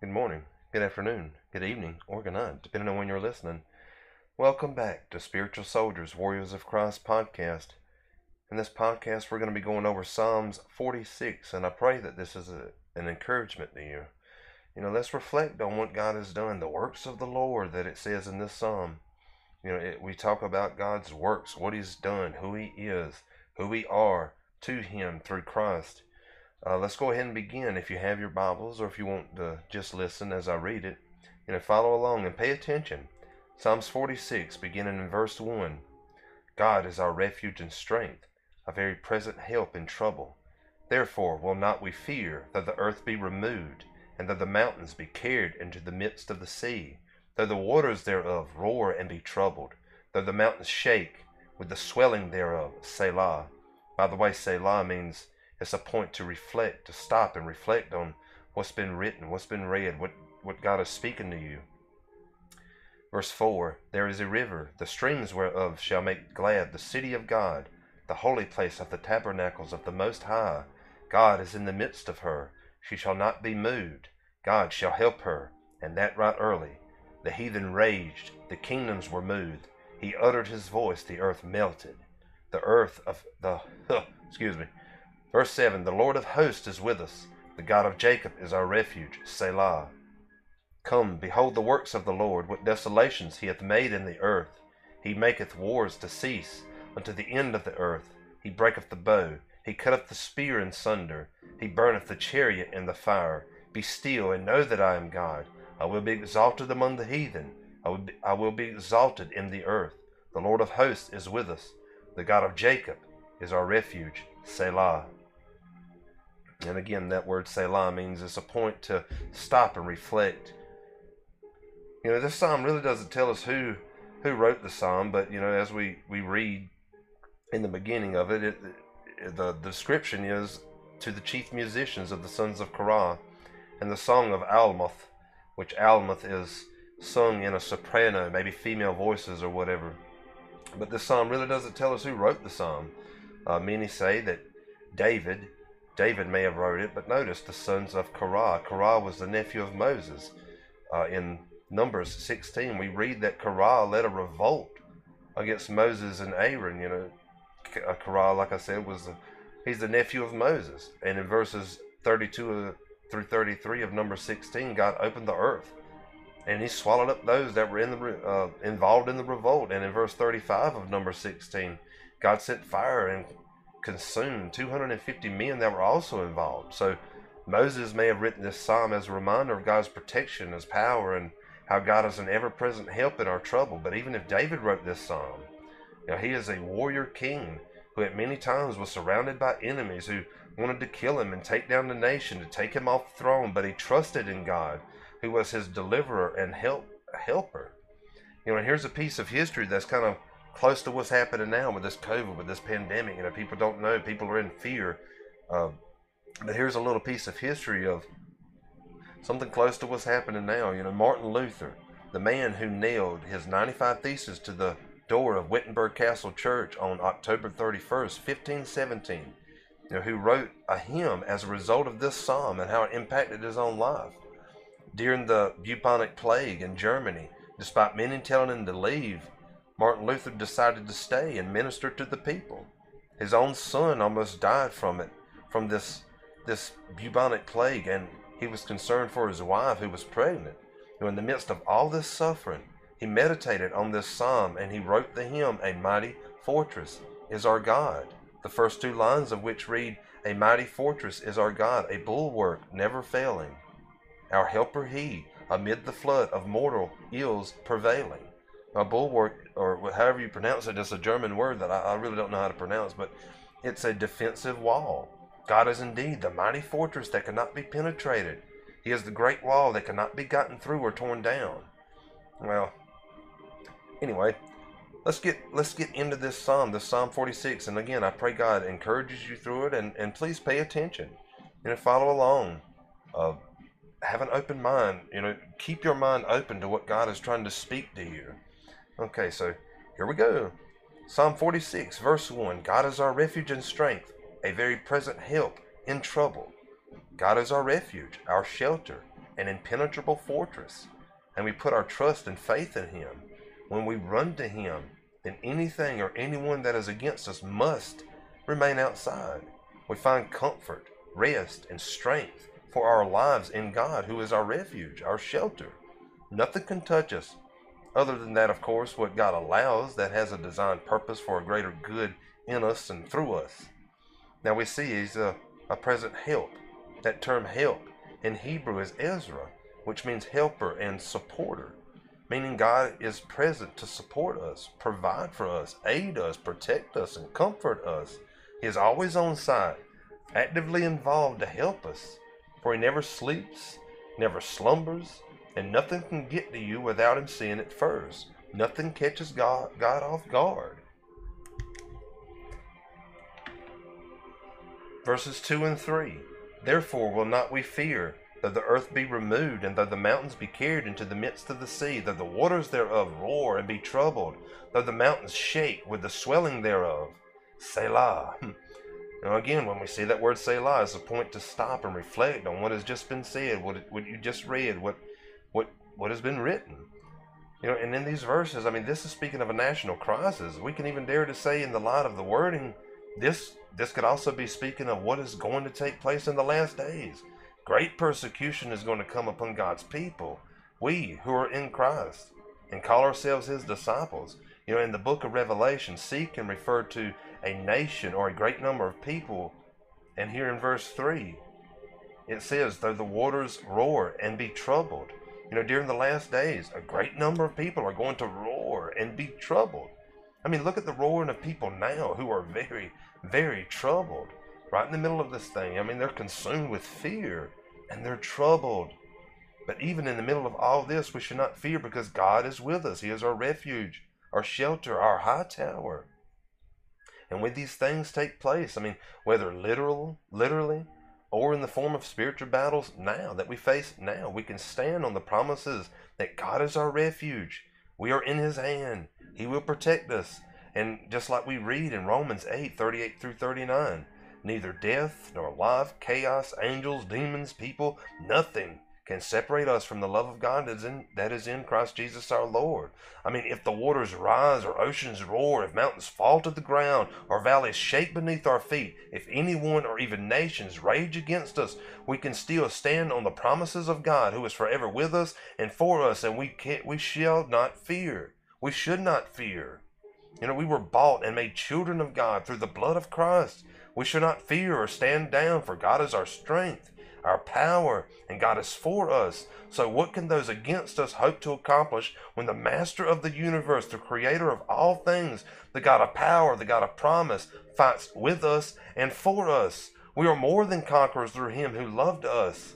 good morning, good afternoon, good evening, or good night, depending on when you're listening. Welcome back to Spiritual Soldiers, Warriors of Christ podcast. In this podcast, we're going to be going over Psalms 46, and I pray that this is a, an encouragement to you. You know, let's reflect on what God has done, the works of the Lord that it says in this psalm. You know, it, we talk about God's works, what He's done, who He is, who we are to Him through Christ. Uh, let's go ahead and begin. If you have your Bibles, or if you want to just listen as I read it, you know, follow along and pay attention. Psalms 46, beginning in verse 1. God is our refuge and strength, a very present help in trouble. Therefore will not we fear, though the earth be removed, and though the mountains be carried into the midst of the sea, though the waters thereof roar and be troubled, though the mountains shake with the swelling thereof. Selah. By the way, Selah means it's a point to reflect, to stop and reflect on what's been written, what's been read, what, what God is speaking to you. Verse 4 There is a river, the streams whereof shall make glad the city of God, the holy place of the tabernacles of the Most High. God is in the midst of her. She shall not be moved. God shall help her, and that right early. The heathen raged, the kingdoms were moved. He uttered his voice, the earth melted. The earth of the, excuse me, Verse 7 The Lord of hosts is with us, the God of Jacob is our refuge. Selah. Come, behold the works of the Lord, what desolations he hath made in the earth. He maketh wars to cease unto the end of the earth. He breaketh the bow, he cutteth the spear in sunder, he burneth the chariot in the fire. Be still, and know that I am God. I will be exalted among the heathen. I will be, I will be exalted in the earth. The Lord of hosts is with us. The God of Jacob is our refuge. Selah. And again, that word Selah means it's a point to stop and reflect. You know, this psalm really doesn't tell us who who wrote the psalm, but you know, as we we read in the beginning of it, it, it the, the description is to the chief musicians of the sons of Korah, and the song of Alamoth, which Alamoth is sung in a soprano, maybe female voices or whatever. But this psalm really doesn't tell us who wrote the psalm. Uh, many say that David David may have wrote it, but notice the sons of Korah. Korah was the nephew of Moses. Uh, in Numbers 16, we read that Korah led a revolt against Moses and Aaron. You know, uh, Korah, like I said, was he's the nephew of Moses. And in verses 32 through 33 of number 16, God opened the earth and he swallowed up those that were in the uh, involved in the revolt. And in verse 35 of number 16, God sent fire and consumed 250 men that were also involved. So Moses may have written this psalm as a reminder of God's protection, His power, and how God is an ever present help in our trouble. But even if David wrote this psalm, know, he is a warrior king who at many times was surrounded by enemies who wanted to kill him and take down the nation, to take him off the throne, but he trusted in God, who was his deliverer and help helper. You know, and here's a piece of history that's kind of close to what's happening now with this COVID, with this pandemic. You know, people don't know, people are in fear. Uh, but here's a little piece of history of something close to what's happening now. You know, Martin Luther, the man who nailed his 95 Theses to the door of Wittenberg Castle Church on October 31st, 1517, you know, who wrote a hymn as a result of this psalm and how it impacted his own life. During the bubonic plague in Germany, despite many telling him to leave, Martin Luther decided to stay and minister to the people. His own son almost died from it, from this this bubonic plague, and he was concerned for his wife who was pregnant. And in the midst of all this suffering, he meditated on this psalm and he wrote the hymn, A Mighty Fortress is Our God. The first two lines of which read, A mighty fortress is our God, a bulwark never failing. Our helper he, amid the flood of mortal ills prevailing a bulwark, or however you pronounce it, it's a German word that I, I really don't know how to pronounce, but it's a defensive wall. God is indeed the mighty fortress that cannot be penetrated. He is the great wall that cannot be gotten through or torn down. Well, anyway, let's get let's get into this psalm, this Psalm 46. And again, I pray God encourages you through it, and, and please pay attention and follow along. Uh, have an open mind. You know, keep your mind open to what God is trying to speak to you. Okay, so here we go. Psalm 46, verse 1 God is our refuge and strength, a very present help in trouble. God is our refuge, our shelter, an impenetrable fortress, and we put our trust and faith in Him, when we run to Him, then anything or anyone that is against us must remain outside. We find comfort, rest, and strength for our lives in God, who is our refuge, our shelter. Nothing can touch us, other than that, of course, what God allows that has a designed purpose for a greater good in us and through us. Now we see He's a, a present help. That term help in Hebrew is Ezra, which means helper and supporter meaning God is present to support us, provide for us, aid us, protect us, and comfort us. He is always on site, actively involved to help us, for He never sleeps, never slumbers, and nothing can get to you without Him seeing it first. Nothing catches God, God off guard. Verses 2 and 3 Therefore will not we fear though the earth be removed, and though the mountains be carried into the midst of the sea, though the waters thereof roar and be troubled, though the mountains shake with the swelling thereof. Selah. Hmm. Now, again, when we see that word Selah, it's a point to stop and reflect on what has just been said, what, what you just read, what, what, has been written. You know, and in these verses, I mean, this is speaking of a national crisis. We can even dare to say, in the light of the wording, this this could also be speaking of what is going to take place in the last days. Great persecution is going to come upon God's people, we who are in Christ and call ourselves his disciples. You know, in the book of Revelation, sea can refer to a nation or a great number of people. And here in verse 3, it says, Though the waters roar and be troubled. You know, during the last days, a great number of people are going to roar and be troubled. I mean, look at the roaring of people now who are very, very troubled. Right in the middle of this thing. I mean, they're consumed with fear and they're troubled. But even in the middle of all this, we should not fear because God is with us. He is our refuge, our shelter, our high tower. And when these things take place, I mean, whether literal, literally, or in the form of spiritual battles now that we face now, we can stand on the promises that God is our refuge. We are in His hand. He will protect us. And just like we read in Romans 8 38 through 39, Neither death nor life, chaos, angels, demons, people, nothing can separate us from the love of God that is in, that is in Christ Jesus our Lord. I mean, if the waters rise or oceans roar, if mountains fall to the ground or valleys shake beneath our feet, if anyone or even nations rage against us, we can still stand on the promises of God who is forever with us and for us, and we can we shall not fear. We should not fear. You know, we were bought and made children of God through the blood of Christ. We should not fear or stand down, for God is our strength, our power, and God is for us. So, what can those against us hope to accomplish when the Master of the universe, the Creator of all things, the God of power, the God of promise, fights with us and for us? We are more than conquerors through Him who loved us.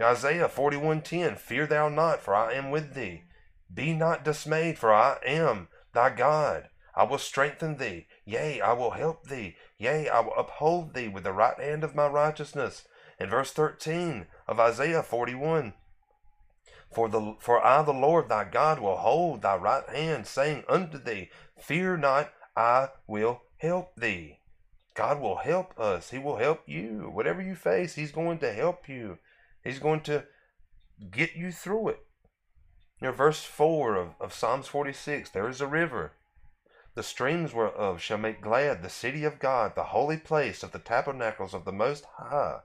Isaiah 41:10 Fear thou not, for I am with thee. Be not dismayed, for I am thy God. I will strengthen thee. Yea, I will help thee. Yea, I will uphold thee with the right hand of my righteousness. In verse 13 of Isaiah 41. For, the, for I, the Lord thy God, will hold thy right hand, saying unto thee, Fear not, I will help thee. God will help us. He will help you. Whatever you face, He's going to help you. He's going to get you through it. Know, verse 4 of, of Psalms 46 there is a river the streams whereof shall make glad the city of God, the holy place of the tabernacles of the Most High.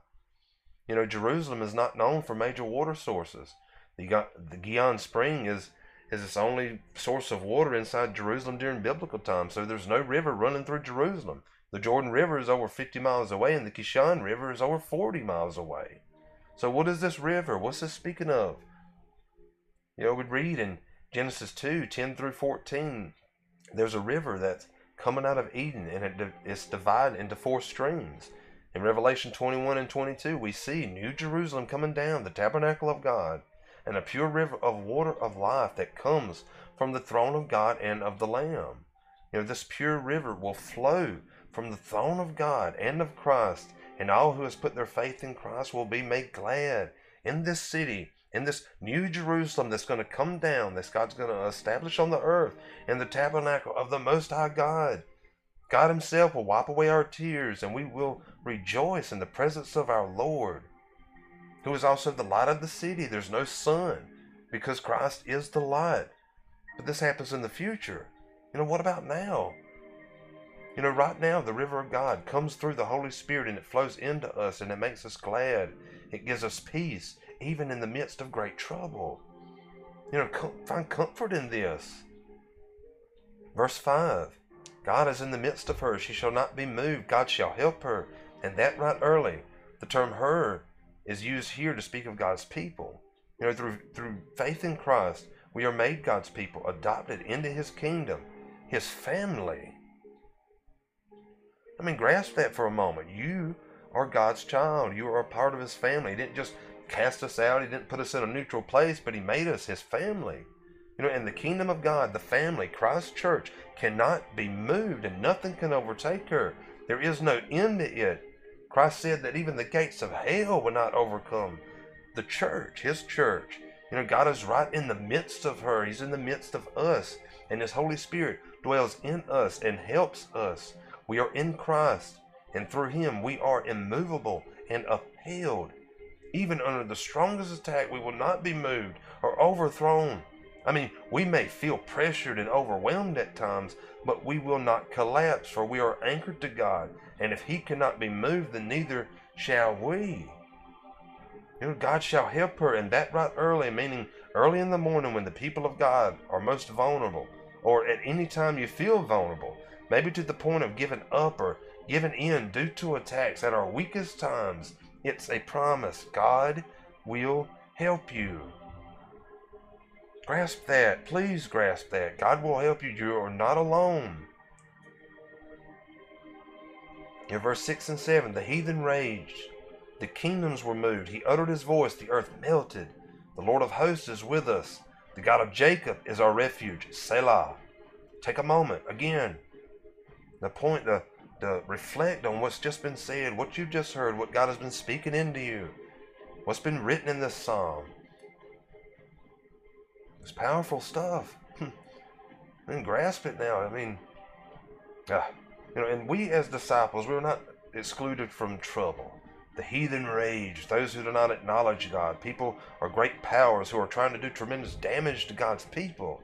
You know, Jerusalem is not known for major water sources. The, the Gihon Spring is, is its only source of water inside Jerusalem during biblical times, so there's no river running through Jerusalem. The Jordan River is over 50 miles away, and the Kishon River is over 40 miles away. So, what is this river? What's this speaking of? You know, we read in Genesis 2 10 through 14 there's a river that's coming out of Eden and it, it's divided into four streams. In Revelation 21 and 22, we see New Jerusalem coming down, the tabernacle of God, and a pure river of water of life that comes from the throne of God and of the Lamb. You know, this pure river will flow from the throne of God and of Christ, and all who has put their faith in Christ will be made glad in this city in this new Jerusalem that's going to come down, that God's going to establish on the earth in the tabernacle of the Most High God. God Himself will wipe away our tears and we will rejoice in the presence of our Lord. who is also the light of the city. There's no sun because Christ is the light. But this happens in the future. You know, what about now? You know, right now, the river of God comes through the Holy Spirit and it flows into us and it makes us glad. It gives us peace, even in the midst of great trouble. You know, find comfort in this. Verse 5 God is in the midst of her. She shall not be moved. God shall help her. And that right early. The term her is used here to speak of God's people. You know, through, through faith in Christ, we are made God's people, adopted into his kingdom, his family. I mean, grasp that for a moment. You are God's child. You are a part of his family. He didn't just cast us out, he didn't put us in a neutral place, but he made us his family. You know, in the kingdom of God, the family, Christ's church, cannot be moved and nothing can overtake her. There is no end to it. Christ said that even the gates of hell will not overcome the church, his church. You know, God is right in the midst of her. He's in the midst of us. And his Holy Spirit dwells in us and helps us. We are in Christ. And through him we are immovable and upheld. Even under the strongest attack, we will not be moved or overthrown. I mean, we may feel pressured and overwhelmed at times, but we will not collapse, for we are anchored to God. And if He cannot be moved, then neither shall we. You know, God shall help her, and that right early, meaning early in the morning when the people of God are most vulnerable, or at any time you feel vulnerable, maybe to the point of giving up or giving in due to attacks at our weakest times. It's a promise. God will help you. Grasp that. Please grasp that. God will help you. You are not alone. In verse 6 and 7, the heathen raged. The kingdoms were moved. He uttered his voice. The earth melted. The Lord of hosts is with us. The God of Jacob is our refuge. Selah. Take a moment again. The point to, to reflect on what's just been said, what you've just heard, what God has been speaking into you, what's been written in this psalm. It's powerful stuff. I mean, grasp it now. I mean, uh, you know, and we as disciples, we're not excluded from trouble. The heathen rage, those who do not acknowledge God, people are great powers who are trying to do tremendous damage to God's people.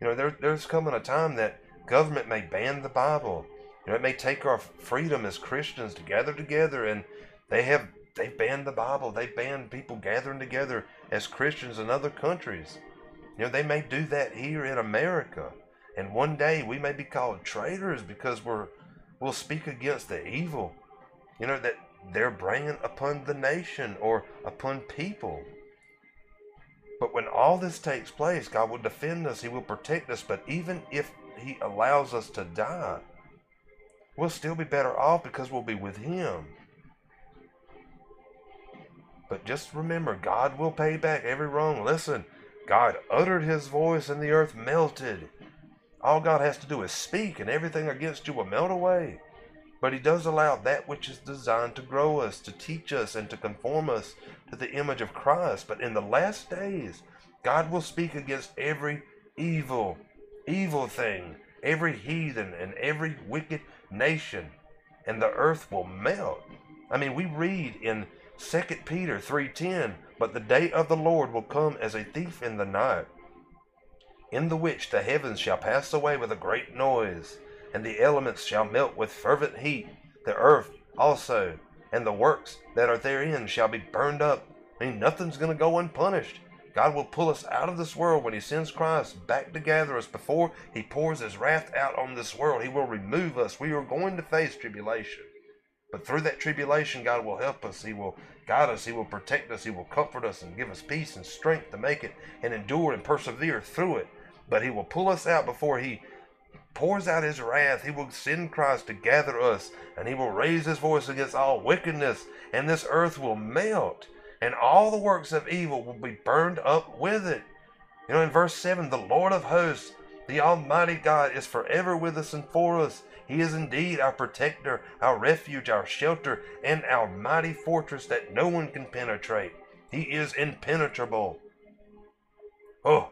You know, there, there's coming a time that government may ban the Bible. You know, it may take our freedom as Christians to gather together, and they have they banned the Bible. They banned people gathering together as Christians in other countries. You know, they may do that here in America. And one day we may be called traitors because we're we'll speak against the evil, you know, that they're bringing upon the nation or upon people. But when all this takes place, God will defend us, He will protect us. But even if He allows us to die, we'll still be better off because we'll be with Him. But just remember, God will pay back every wrong. Listen, God uttered his voice and the earth melted. All God has to do is speak and everything against you will melt away. But he does allow that which is designed to grow us, to teach us, and to conform us to the image of Christ. But in the last days, God will speak against every evil, evil thing, every heathen, and every wicked nation, and the earth will melt. I mean, we read in 2 Peter 3:10, but the day of the Lord will come as a thief in the night, in the which the heavens shall pass away with a great noise, and the elements shall melt with fervent heat, the earth also, and the works that are therein shall be burned up. I mean, nothing's going to go unpunished. God will pull us out of this world when He sends Christ back to gather us before He pours His wrath out on this world. He will remove us. We are going to face tribulation. But through that tribulation, God will help us. He will guide us. He will protect us. He will comfort us and give us peace and strength to make it and endure and persevere through it. But He will pull us out before He pours out His wrath. He will send Christ to gather us and He will raise His voice against all wickedness, and this earth will melt, and all the works of evil will be burned up with it. You know, in verse 7, the Lord of hosts, the Almighty God, is forever with us and for us. He is indeed our protector, our refuge, our shelter, and our mighty fortress that no one can penetrate. He is impenetrable. Oh.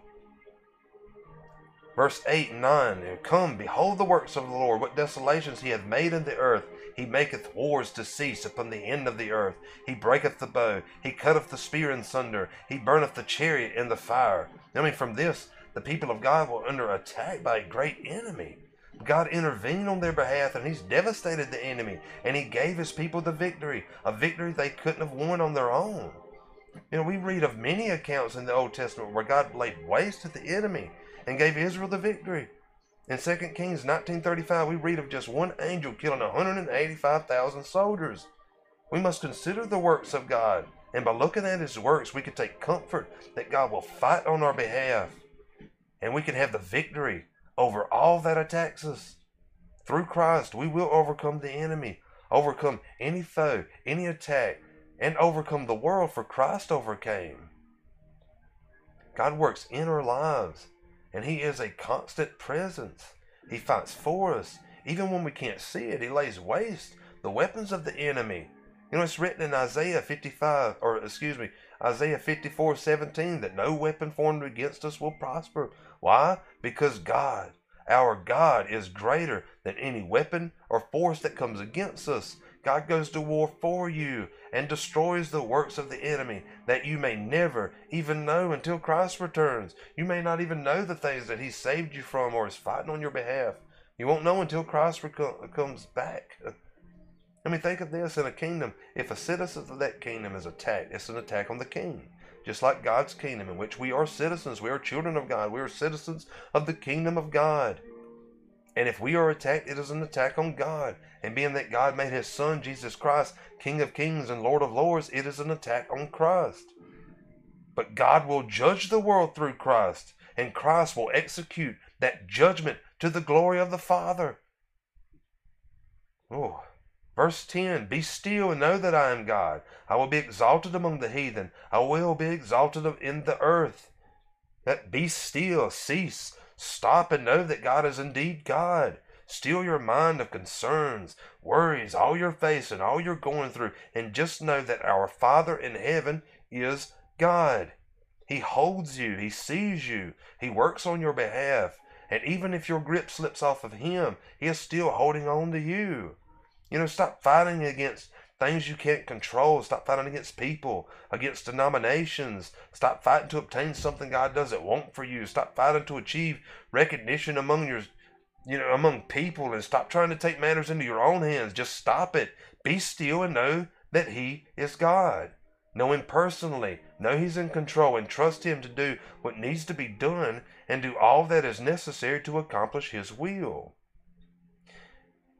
Verse 8 and 9 Come, behold the works of the Lord, what desolations he hath made in the earth. He maketh wars to cease upon the end of the earth. He breaketh the bow. He cutteth the spear in sunder. He burneth the chariot in the fire. I mean, from this, the people of God were under attack by a great enemy. God intervened on their behalf and He's devastated the enemy and He gave His people the victory, a victory they couldn't have won on their own. You know, we read of many accounts in the Old Testament where God laid waste to the enemy and gave Israel the victory. In 2 Kings 1935, we read of just one angel killing 185,000 soldiers. We must consider the works of God, and by looking at His works, we can take comfort that God will fight on our behalf, and we can have the victory over all that attacks us. Through Christ, we will overcome the enemy, overcome any foe, any attack, and overcome the world, for Christ overcame. God works in our lives, and He is a constant presence. He fights for us. Even when we can't see it, He lays waste the weapons of the enemy. You know, it's written in Isaiah 55, or excuse me, Isaiah 54 17, that no weapon formed against us will prosper. Why? Because God, our God, is greater than any weapon or force that comes against us. God goes to war for you and destroys the works of the enemy that you may never even know until Christ returns. You may not even know the things that He saved you from or is fighting on your behalf. You won't know until Christ comes back. I mean, think of this in a kingdom. If a citizen of that kingdom is attacked, it's an attack on the king. Just like God's kingdom, in which we are citizens, we are children of God, we are citizens of the kingdom of God. And if we are attacked, it is an attack on God. And being that God made his son, Jesus Christ, King of kings and Lord of lords, it is an attack on Christ. But God will judge the world through Christ, and Christ will execute that judgment to the glory of the Father. Oh, Verse 10 Be still and know that I am God. I will be exalted among the heathen. I will be exalted in the earth. That be still, cease, stop, and know that God is indeed God. Still your mind of concerns, worries, all you're facing, all you're going through, and just know that our Father in heaven is God. He holds you, He sees you, He works on your behalf. And even if your grip slips off of Him, He is still holding on to you. You know, stop fighting against things you can't control. Stop fighting against people, against denominations. Stop fighting to obtain something God doesn't want for you. Stop fighting to achieve recognition among your you know, among people and stop trying to take matters into your own hands. Just stop it. Be still and know that He is God. Know Him personally. Know He's in control and trust Him to do what needs to be done and do all that is necessary to accomplish His will.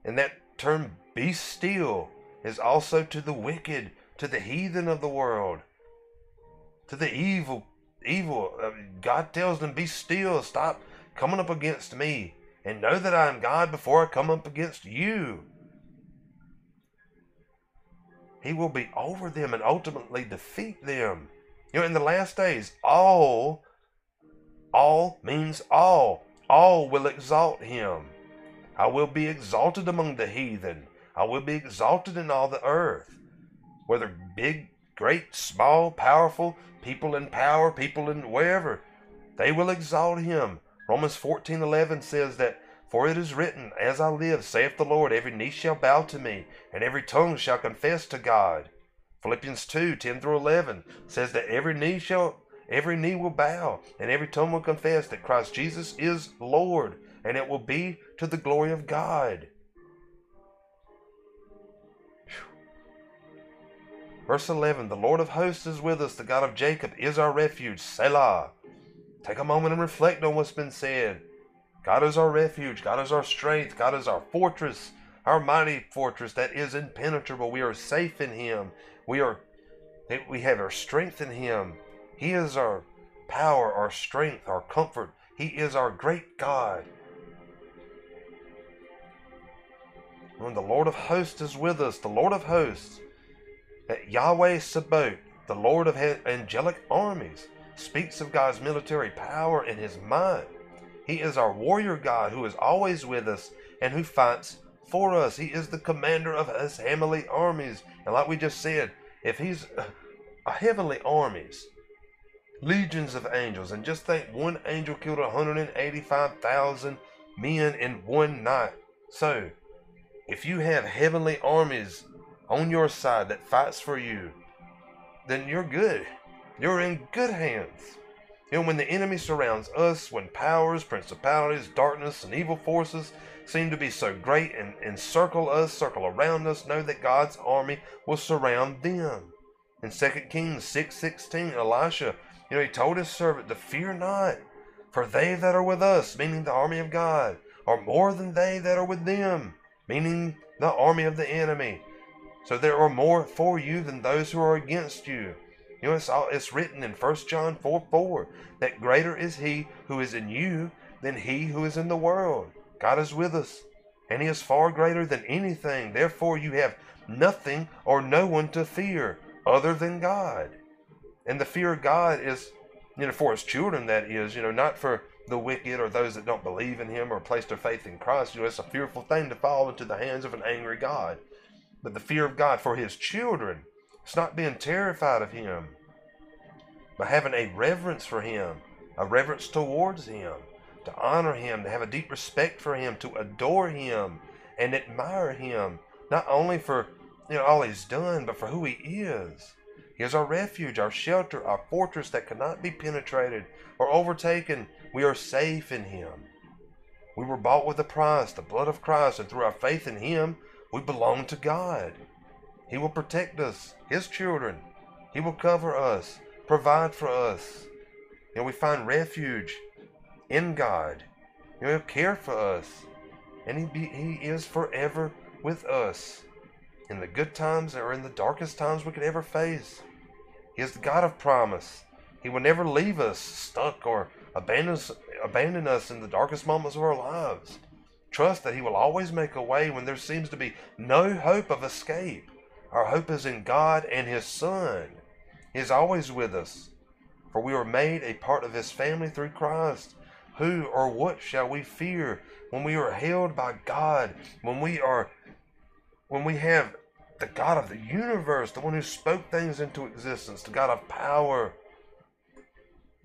And that term be still is also to the wicked, to the heathen of the world, to the evil. Evil. Uh, God tells them, Be still, stop coming up against me, and know that I am God before I come up against you. He will be over them and ultimately defeat them. You know, in the last days, all, all means all. All will exalt him. I will be exalted among the heathen. I will be exalted in all the earth. Whether big, great, small, powerful, people in power, people in wherever, they will exalt him. Romans 14:11 says that for it is written, As I live, saith the Lord, every knee shall bow to me, and every tongue shall confess to God. Philippians 2, 10 through 11 says that every knee shall every knee will bow, and every tongue will confess that Christ Jesus is Lord, and it will be to the glory of God. Verse 11 The Lord of hosts is with us, the God of Jacob is our refuge. Selah. Take a moment and reflect on what's been said. God is our refuge, God is our strength, God is our fortress, our mighty fortress that is impenetrable. We are safe in Him. We are we have our strength in Him. He is our power, our strength, our comfort. He is our great God. When the Lord of hosts is with us, the Lord of hosts that Yahweh Sabaoth, the Lord of angelic armies, speaks of God's military power and his might. He is our warrior God who is always with us and who fights for us. He is the commander of his heavenly armies. And like we just said, if he's a heavenly armies, legions of angels, and just think one angel killed 185,000 men in one night. So, if you have heavenly armies on your side that fights for you, then you're good. You're in good hands. Know, when the enemy surrounds us, when powers, principalities, darkness, and evil forces seem to be so great and encircle us, circle around us, know that God's army will surround them. In 2 Kings 6.16, Elisha, you know, he told his servant to fear not, for they that are with us, meaning the army of God, are more than they that are with them, meaning the army of the enemy. So there are more for you than those who are against you. You know, it's, all, it's written in 1 John 4 4 that greater is he who is in you than he who is in the world. God is with us, and he is far greater than anything. Therefore, you have nothing or no one to fear other than God. And the fear of God is, you know, for his children, that is, you know, not for the wicked or those that don't believe in him or place their faith in Christ. You know, it's a fearful thing to fall into the hands of an angry God. But the fear of God for his children, it's not being terrified of him, but having a reverence for him, a reverence towards him, to honor him, to have a deep respect for him, to adore him and admire him, not only for you know all he's done, but for who he is. He is our refuge, our shelter, our fortress that cannot be penetrated or overtaken. We are safe in him. We were bought with a price, the blood of Christ, and through our faith in him, we belong to God. He will protect us, His children. He will cover us, provide for us. You know, we find refuge in God. You know, He'll care for us. And He, be, he is forever with us in the good times or in the darkest times we could ever face. He is the God of promise. He will never leave us stuck or abandon us, abandon us in the darkest moments of our lives. Trust that He will always make a way when there seems to be no hope of escape. Our hope is in God and His Son. He is always with us, for we are made a part of His family through Christ. Who or what shall we fear when we are held by God, when we are when we have the God of the universe, the one who spoke things into existence, the God of power.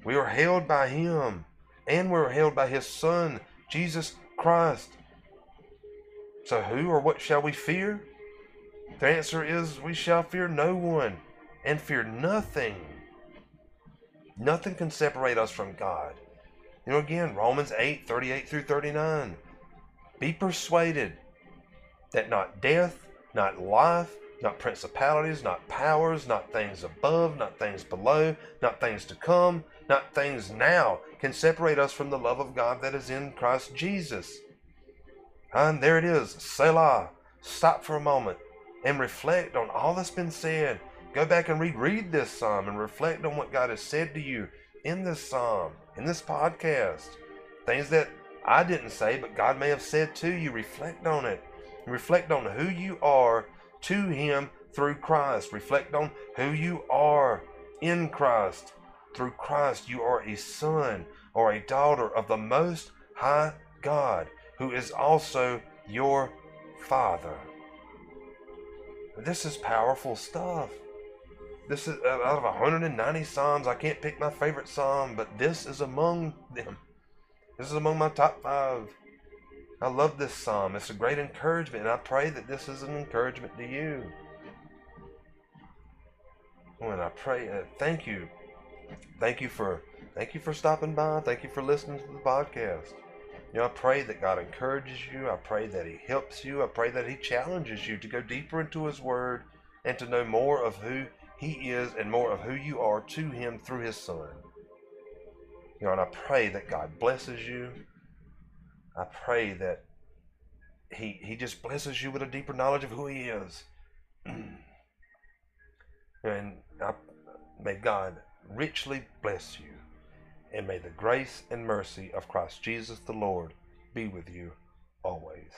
We are held by Him, and we're held by His Son, Jesus Christ. So, who or what shall we fear? The answer is we shall fear no one and fear nothing. Nothing can separate us from God. You know, again, Romans 8 38 through 39. Be persuaded that not death, not life, not principalities, not powers, not things above, not things below, not things to come, not things now can separate us from the love of God that is in Christ Jesus. And there it is, Selah. Stop for a moment and reflect on all that's been said. Go back and reread this psalm and reflect on what God has said to you in this psalm, in this podcast. Things that I didn't say, but God may have said to you. Reflect on it. Reflect on who you are to Him through Christ. Reflect on who you are in Christ. Through Christ, you are a son or a daughter of the Most High God who is also your Father. This is powerful stuff. This is out of 190 Psalms. I can't pick my favorite Psalm, but this is among them. This is among my top five. I love this Psalm. It's a great encouragement, and I pray that this is an encouragement to you. And I pray, uh, thank you, thank you for, thank you for stopping by. Thank you for listening to the podcast. You know, I pray that God encourages you. I pray that He helps you. I pray that He challenges you to go deeper into His Word and to know more of who He is and more of who you are to Him through His Son. You know, and I pray that God blesses you. I pray that He He just blesses you with a deeper knowledge of who He is. and I, may God richly bless you and may the grace and mercy of Christ Jesus the Lord be with you always.